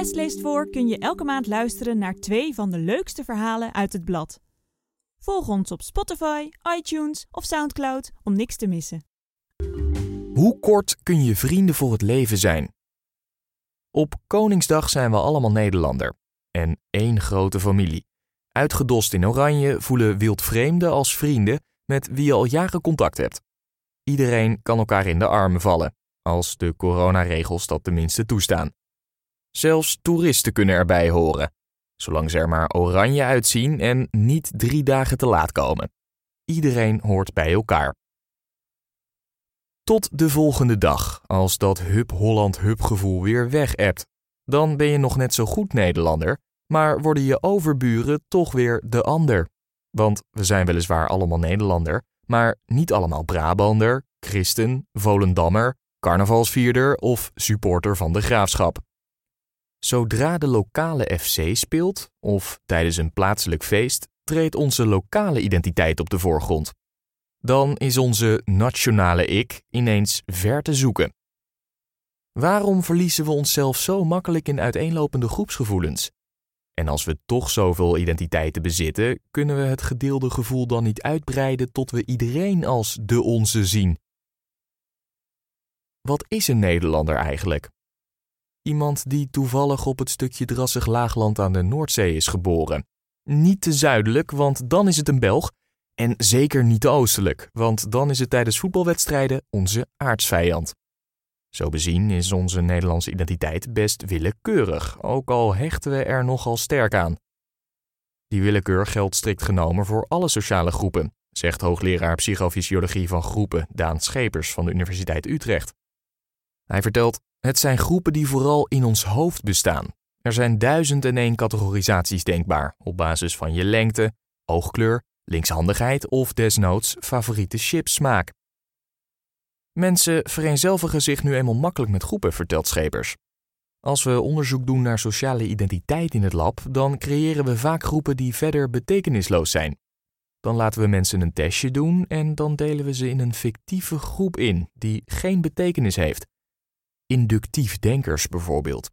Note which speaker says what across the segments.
Speaker 1: West leest voor kun je elke maand luisteren naar twee van de leukste verhalen uit het blad. Volg ons op Spotify, iTunes of Soundcloud om niks te missen.
Speaker 2: Hoe kort kun je vrienden voor het leven zijn? Op Koningsdag zijn we allemaal Nederlander en één grote familie. Uitgedost in oranje voelen wildvreemden als vrienden met wie je al jaren contact hebt. Iedereen kan elkaar in de armen vallen, als de coronaregels dat tenminste toestaan. Zelfs toeristen kunnen erbij horen, zolang ze er maar oranje uitzien en niet drie dagen te laat komen. Iedereen hoort bij elkaar. Tot de volgende dag, als dat Hup Holland Hup gevoel weer weg hebt. Dan ben je nog net zo goed Nederlander, maar worden je overburen toch weer de ander. Want we zijn weliswaar allemaal Nederlander, maar niet allemaal Brabander, christen, Volendammer, carnavalsvierder of supporter van de graafschap. Zodra de lokale FC speelt of tijdens een plaatselijk feest, treedt onze lokale identiteit op de voorgrond. Dan is onze nationale ik ineens ver te zoeken. Waarom verliezen we onszelf zo makkelijk in uiteenlopende groepsgevoelens? En als we toch zoveel identiteiten bezitten, kunnen we het gedeelde gevoel dan niet uitbreiden tot we iedereen als de onze zien? Wat is een Nederlander eigenlijk? Iemand die toevallig op het stukje drassig laagland aan de Noordzee is geboren. Niet te zuidelijk, want dan is het een Belg. En zeker niet te oostelijk, want dan is het tijdens voetbalwedstrijden onze aardsvijand. Zo bezien is onze Nederlandse identiteit best willekeurig, ook al hechten we er nogal sterk aan. Die willekeur geldt strikt genomen voor alle sociale groepen, zegt hoogleraar psychofysiologie van groepen Daan Schepers van de Universiteit Utrecht. Hij vertelt: Het zijn groepen die vooral in ons hoofd bestaan. Er zijn duizend en één categorisaties denkbaar op basis van je lengte, oogkleur, linkshandigheid of desnoods favoriete chipsmaak. Mensen vereenzelvigen zich nu eenmaal makkelijk met groepen, vertelt Schepers. Als we onderzoek doen naar sociale identiteit in het lab, dan creëren we vaak groepen die verder betekenisloos zijn. Dan laten we mensen een testje doen en dan delen we ze in een fictieve groep in die geen betekenis heeft. Inductief denkers bijvoorbeeld.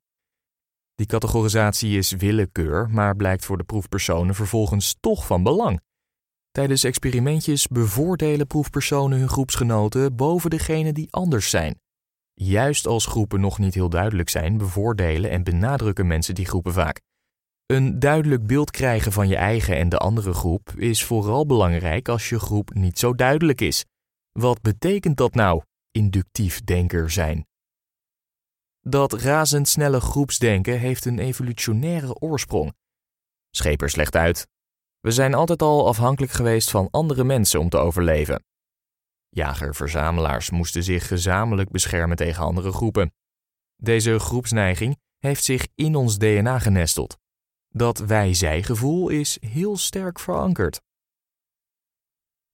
Speaker 2: Die categorisatie is willekeur, maar blijkt voor de proefpersonen vervolgens toch van belang. Tijdens experimentjes bevoordelen proefpersonen hun groepsgenoten boven degene die anders zijn. Juist als groepen nog niet heel duidelijk zijn, bevoordelen en benadrukken mensen die groepen vaak. Een duidelijk beeld krijgen van je eigen en de andere groep is vooral belangrijk als je groep niet zo duidelijk is. Wat betekent dat nou, inductief denker zijn? Dat razendsnelle groepsdenken heeft een evolutionaire oorsprong. Schepers legt uit we zijn altijd al afhankelijk geweest van andere mensen om te overleven. Jager-verzamelaars moesten zich gezamenlijk beschermen tegen andere groepen. Deze groepsneiging heeft zich in ons DNA genesteld. Dat wij-zij-gevoel is heel sterk verankerd.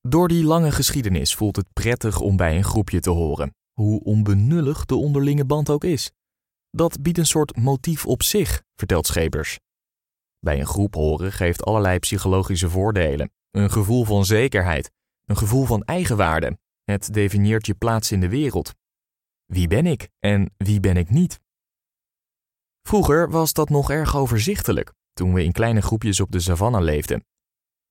Speaker 2: Door die lange geschiedenis voelt het prettig om bij een groepje te horen, hoe onbenullig de onderlinge band ook is. Dat biedt een soort motief op zich, vertelt Schepers. Bij een groep horen geeft allerlei psychologische voordelen. Een gevoel van zekerheid, een gevoel van eigenwaarde. Het definieert je plaats in de wereld. Wie ben ik en wie ben ik niet? Vroeger was dat nog erg overzichtelijk, toen we in kleine groepjes op de savanne leefden.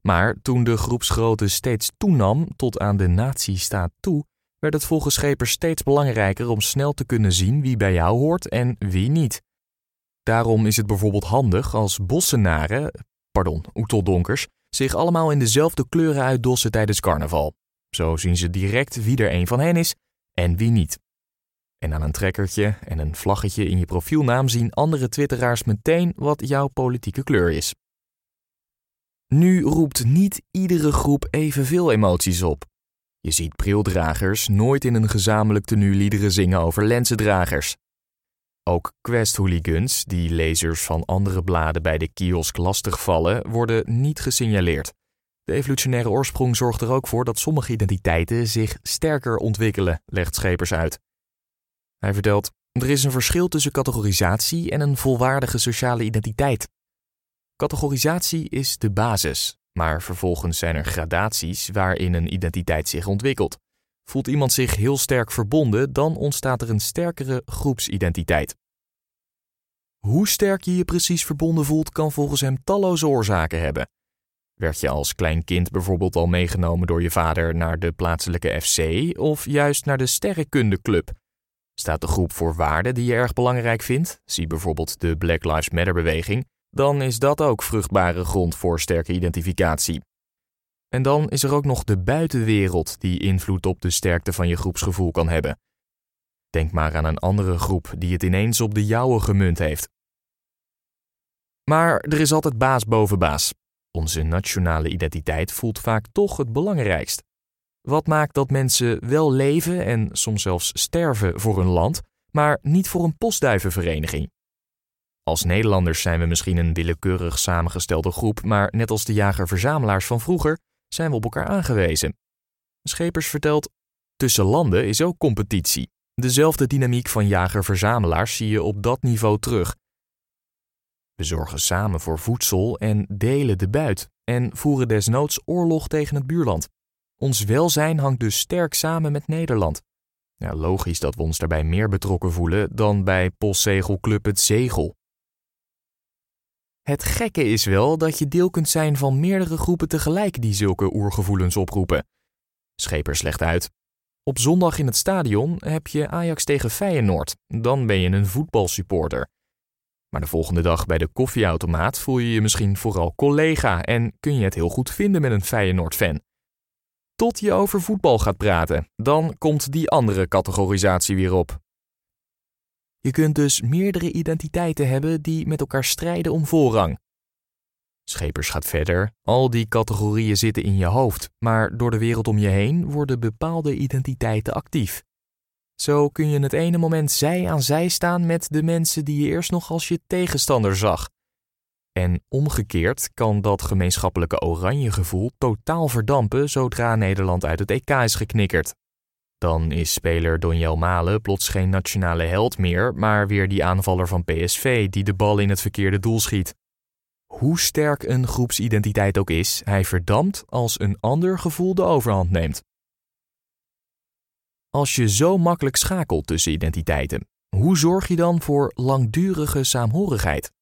Speaker 2: Maar toen de groepsgrootte steeds toenam tot aan de natiestaat toe, werd het volgens Schepers steeds belangrijker om snel te kunnen zien wie bij jou hoort en wie niet. Daarom is het bijvoorbeeld handig als bossenaren, pardon, oeteldonkers, zich allemaal in dezelfde kleuren uitdossen tijdens carnaval. Zo zien ze direct wie er een van hen is en wie niet. En aan een trekkertje en een vlaggetje in je profielnaam zien andere twitteraars meteen wat jouw politieke kleur is. Nu roept niet iedere groep evenveel emoties op. Je ziet prildragers nooit in een gezamenlijk tenue liederen zingen over lenzendragers. Ook Quest-hooligans, die lezers van andere bladen bij de kiosk lastigvallen, worden niet gesignaleerd. De evolutionaire oorsprong zorgt er ook voor dat sommige identiteiten zich sterker ontwikkelen, legt Schepers uit. Hij vertelt: er is een verschil tussen categorisatie en een volwaardige sociale identiteit. Categorisatie is de basis, maar vervolgens zijn er gradaties waarin een identiteit zich ontwikkelt. Voelt iemand zich heel sterk verbonden, dan ontstaat er een sterkere groepsidentiteit. Hoe sterk je je precies verbonden voelt, kan volgens hem talloze oorzaken hebben. Werd je als klein kind bijvoorbeeld al meegenomen door je vader naar de plaatselijke FC of juist naar de sterrenkundeclub? Staat de groep voor waarden die je erg belangrijk vindt, zie bijvoorbeeld de Black Lives Matter beweging, dan is dat ook vruchtbare grond voor sterke identificatie. En dan is er ook nog de buitenwereld die invloed op de sterkte van je groepsgevoel kan hebben. Denk maar aan een andere groep die het ineens op de jouwe gemunt heeft. Maar er is altijd baas boven baas. Onze nationale identiteit voelt vaak toch het belangrijkst. Wat maakt dat mensen wel leven en soms zelfs sterven voor hun land, maar niet voor een postduivenvereniging? Als Nederlanders zijn we misschien een willekeurig samengestelde groep, maar net als de jager-verzamelaars van vroeger zijn we op elkaar aangewezen. Schepers vertelt: tussen landen is ook competitie. Dezelfde dynamiek van jager-verzamelaars zie je op dat niveau terug. We zorgen samen voor voedsel en delen de buit en voeren desnoods oorlog tegen het buurland. Ons welzijn hangt dus sterk samen met Nederland. Ja, logisch dat we ons daarbij meer betrokken voelen dan bij postzegelclub Het Zegel. Het gekke is wel dat je deel kunt zijn van meerdere groepen tegelijk die zulke oergevoelens oproepen. Schepers legt uit. Op zondag in het stadion heb je Ajax tegen Feyenoord. Dan ben je een voetbalsupporter. Maar de volgende dag bij de koffieautomaat voel je je misschien vooral collega en kun je het heel goed vinden met een Feyenoord-fan. Tot je over voetbal gaat praten, dan komt die andere categorisatie weer op. Je kunt dus meerdere identiteiten hebben die met elkaar strijden om voorrang. Schepers gaat verder. Al die categorieën zitten in je hoofd, maar door de wereld om je heen worden bepaalde identiteiten actief. Zo kun je het ene moment zij aan zij staan met de mensen die je eerst nog als je tegenstander zag. En omgekeerd kan dat gemeenschappelijke oranje gevoel totaal verdampen zodra Nederland uit het EK is geknikkerd. Dan is speler Donjel Malen plots geen nationale held meer, maar weer die aanvaller van PSV die de bal in het verkeerde doel schiet. Hoe sterk een groepsidentiteit ook is, hij verdampt als een ander gevoel de overhand neemt. Als je zo makkelijk schakelt tussen identiteiten, hoe zorg je dan voor langdurige saamhorigheid?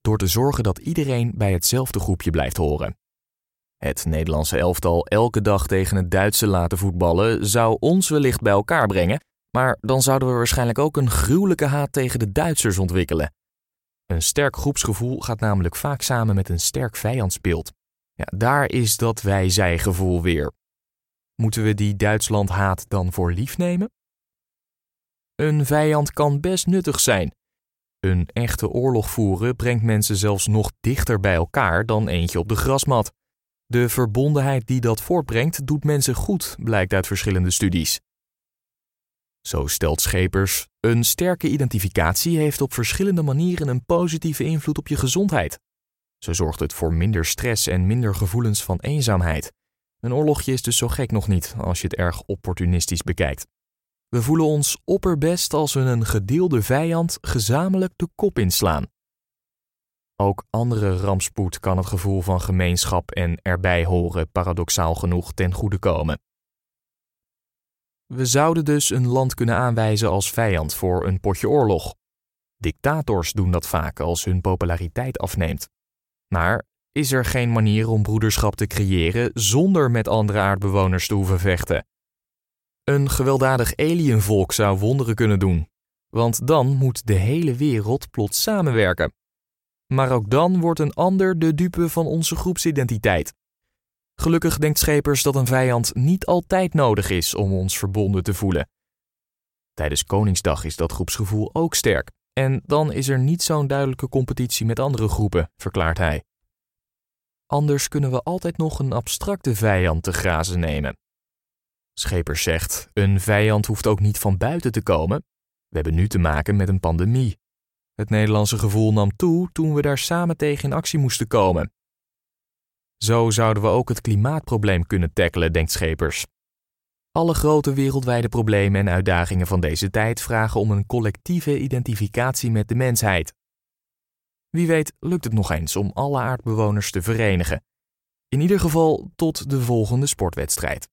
Speaker 2: Door te zorgen dat iedereen bij hetzelfde groepje blijft horen. Het Nederlandse elftal elke dag tegen het Duitse laten voetballen zou ons wellicht bij elkaar brengen, maar dan zouden we waarschijnlijk ook een gruwelijke haat tegen de Duitsers ontwikkelen. Een sterk groepsgevoel gaat namelijk vaak samen met een sterk vijandsbeeld. Ja, daar is dat wij-zij-gevoel weer. Moeten we die Duitsland-haat dan voor lief nemen? Een vijand kan best nuttig zijn. Een echte oorlog voeren brengt mensen zelfs nog dichter bij elkaar dan eentje op de grasmat. De verbondenheid die dat voortbrengt doet mensen goed, blijkt uit verschillende studies. Zo stelt Schepers, een sterke identificatie heeft op verschillende manieren een positieve invloed op je gezondheid. Zo zorgt het voor minder stress en minder gevoelens van eenzaamheid. Een oorlogje is dus zo gek nog niet als je het erg opportunistisch bekijkt. We voelen ons opperbest als we een gedeelde vijand gezamenlijk de kop inslaan. Ook andere rampspoed kan het gevoel van gemeenschap en erbij horen paradoxaal genoeg ten goede komen. We zouden dus een land kunnen aanwijzen als vijand voor een potje oorlog. Dictators doen dat vaak als hun populariteit afneemt. Maar is er geen manier om broederschap te creëren zonder met andere aardbewoners te hoeven vechten? Een gewelddadig alienvolk zou wonderen kunnen doen, want dan moet de hele wereld plots samenwerken. Maar ook dan wordt een ander de dupe van onze groepsidentiteit. Gelukkig denkt Schepers dat een vijand niet altijd nodig is om ons verbonden te voelen. Tijdens Koningsdag is dat groepsgevoel ook sterk. En dan is er niet zo'n duidelijke competitie met andere groepen, verklaart hij. Anders kunnen we altijd nog een abstracte vijand te grazen nemen. Schepers zegt: een vijand hoeft ook niet van buiten te komen. We hebben nu te maken met een pandemie. Het Nederlandse gevoel nam toe toen we daar samen tegen in actie moesten komen. Zo zouden we ook het klimaatprobleem kunnen tackelen, denkt Schepers. Alle grote wereldwijde problemen en uitdagingen van deze tijd vragen om een collectieve identificatie met de mensheid. Wie weet lukt het nog eens om alle aardbewoners te verenigen. In ieder geval tot de volgende sportwedstrijd.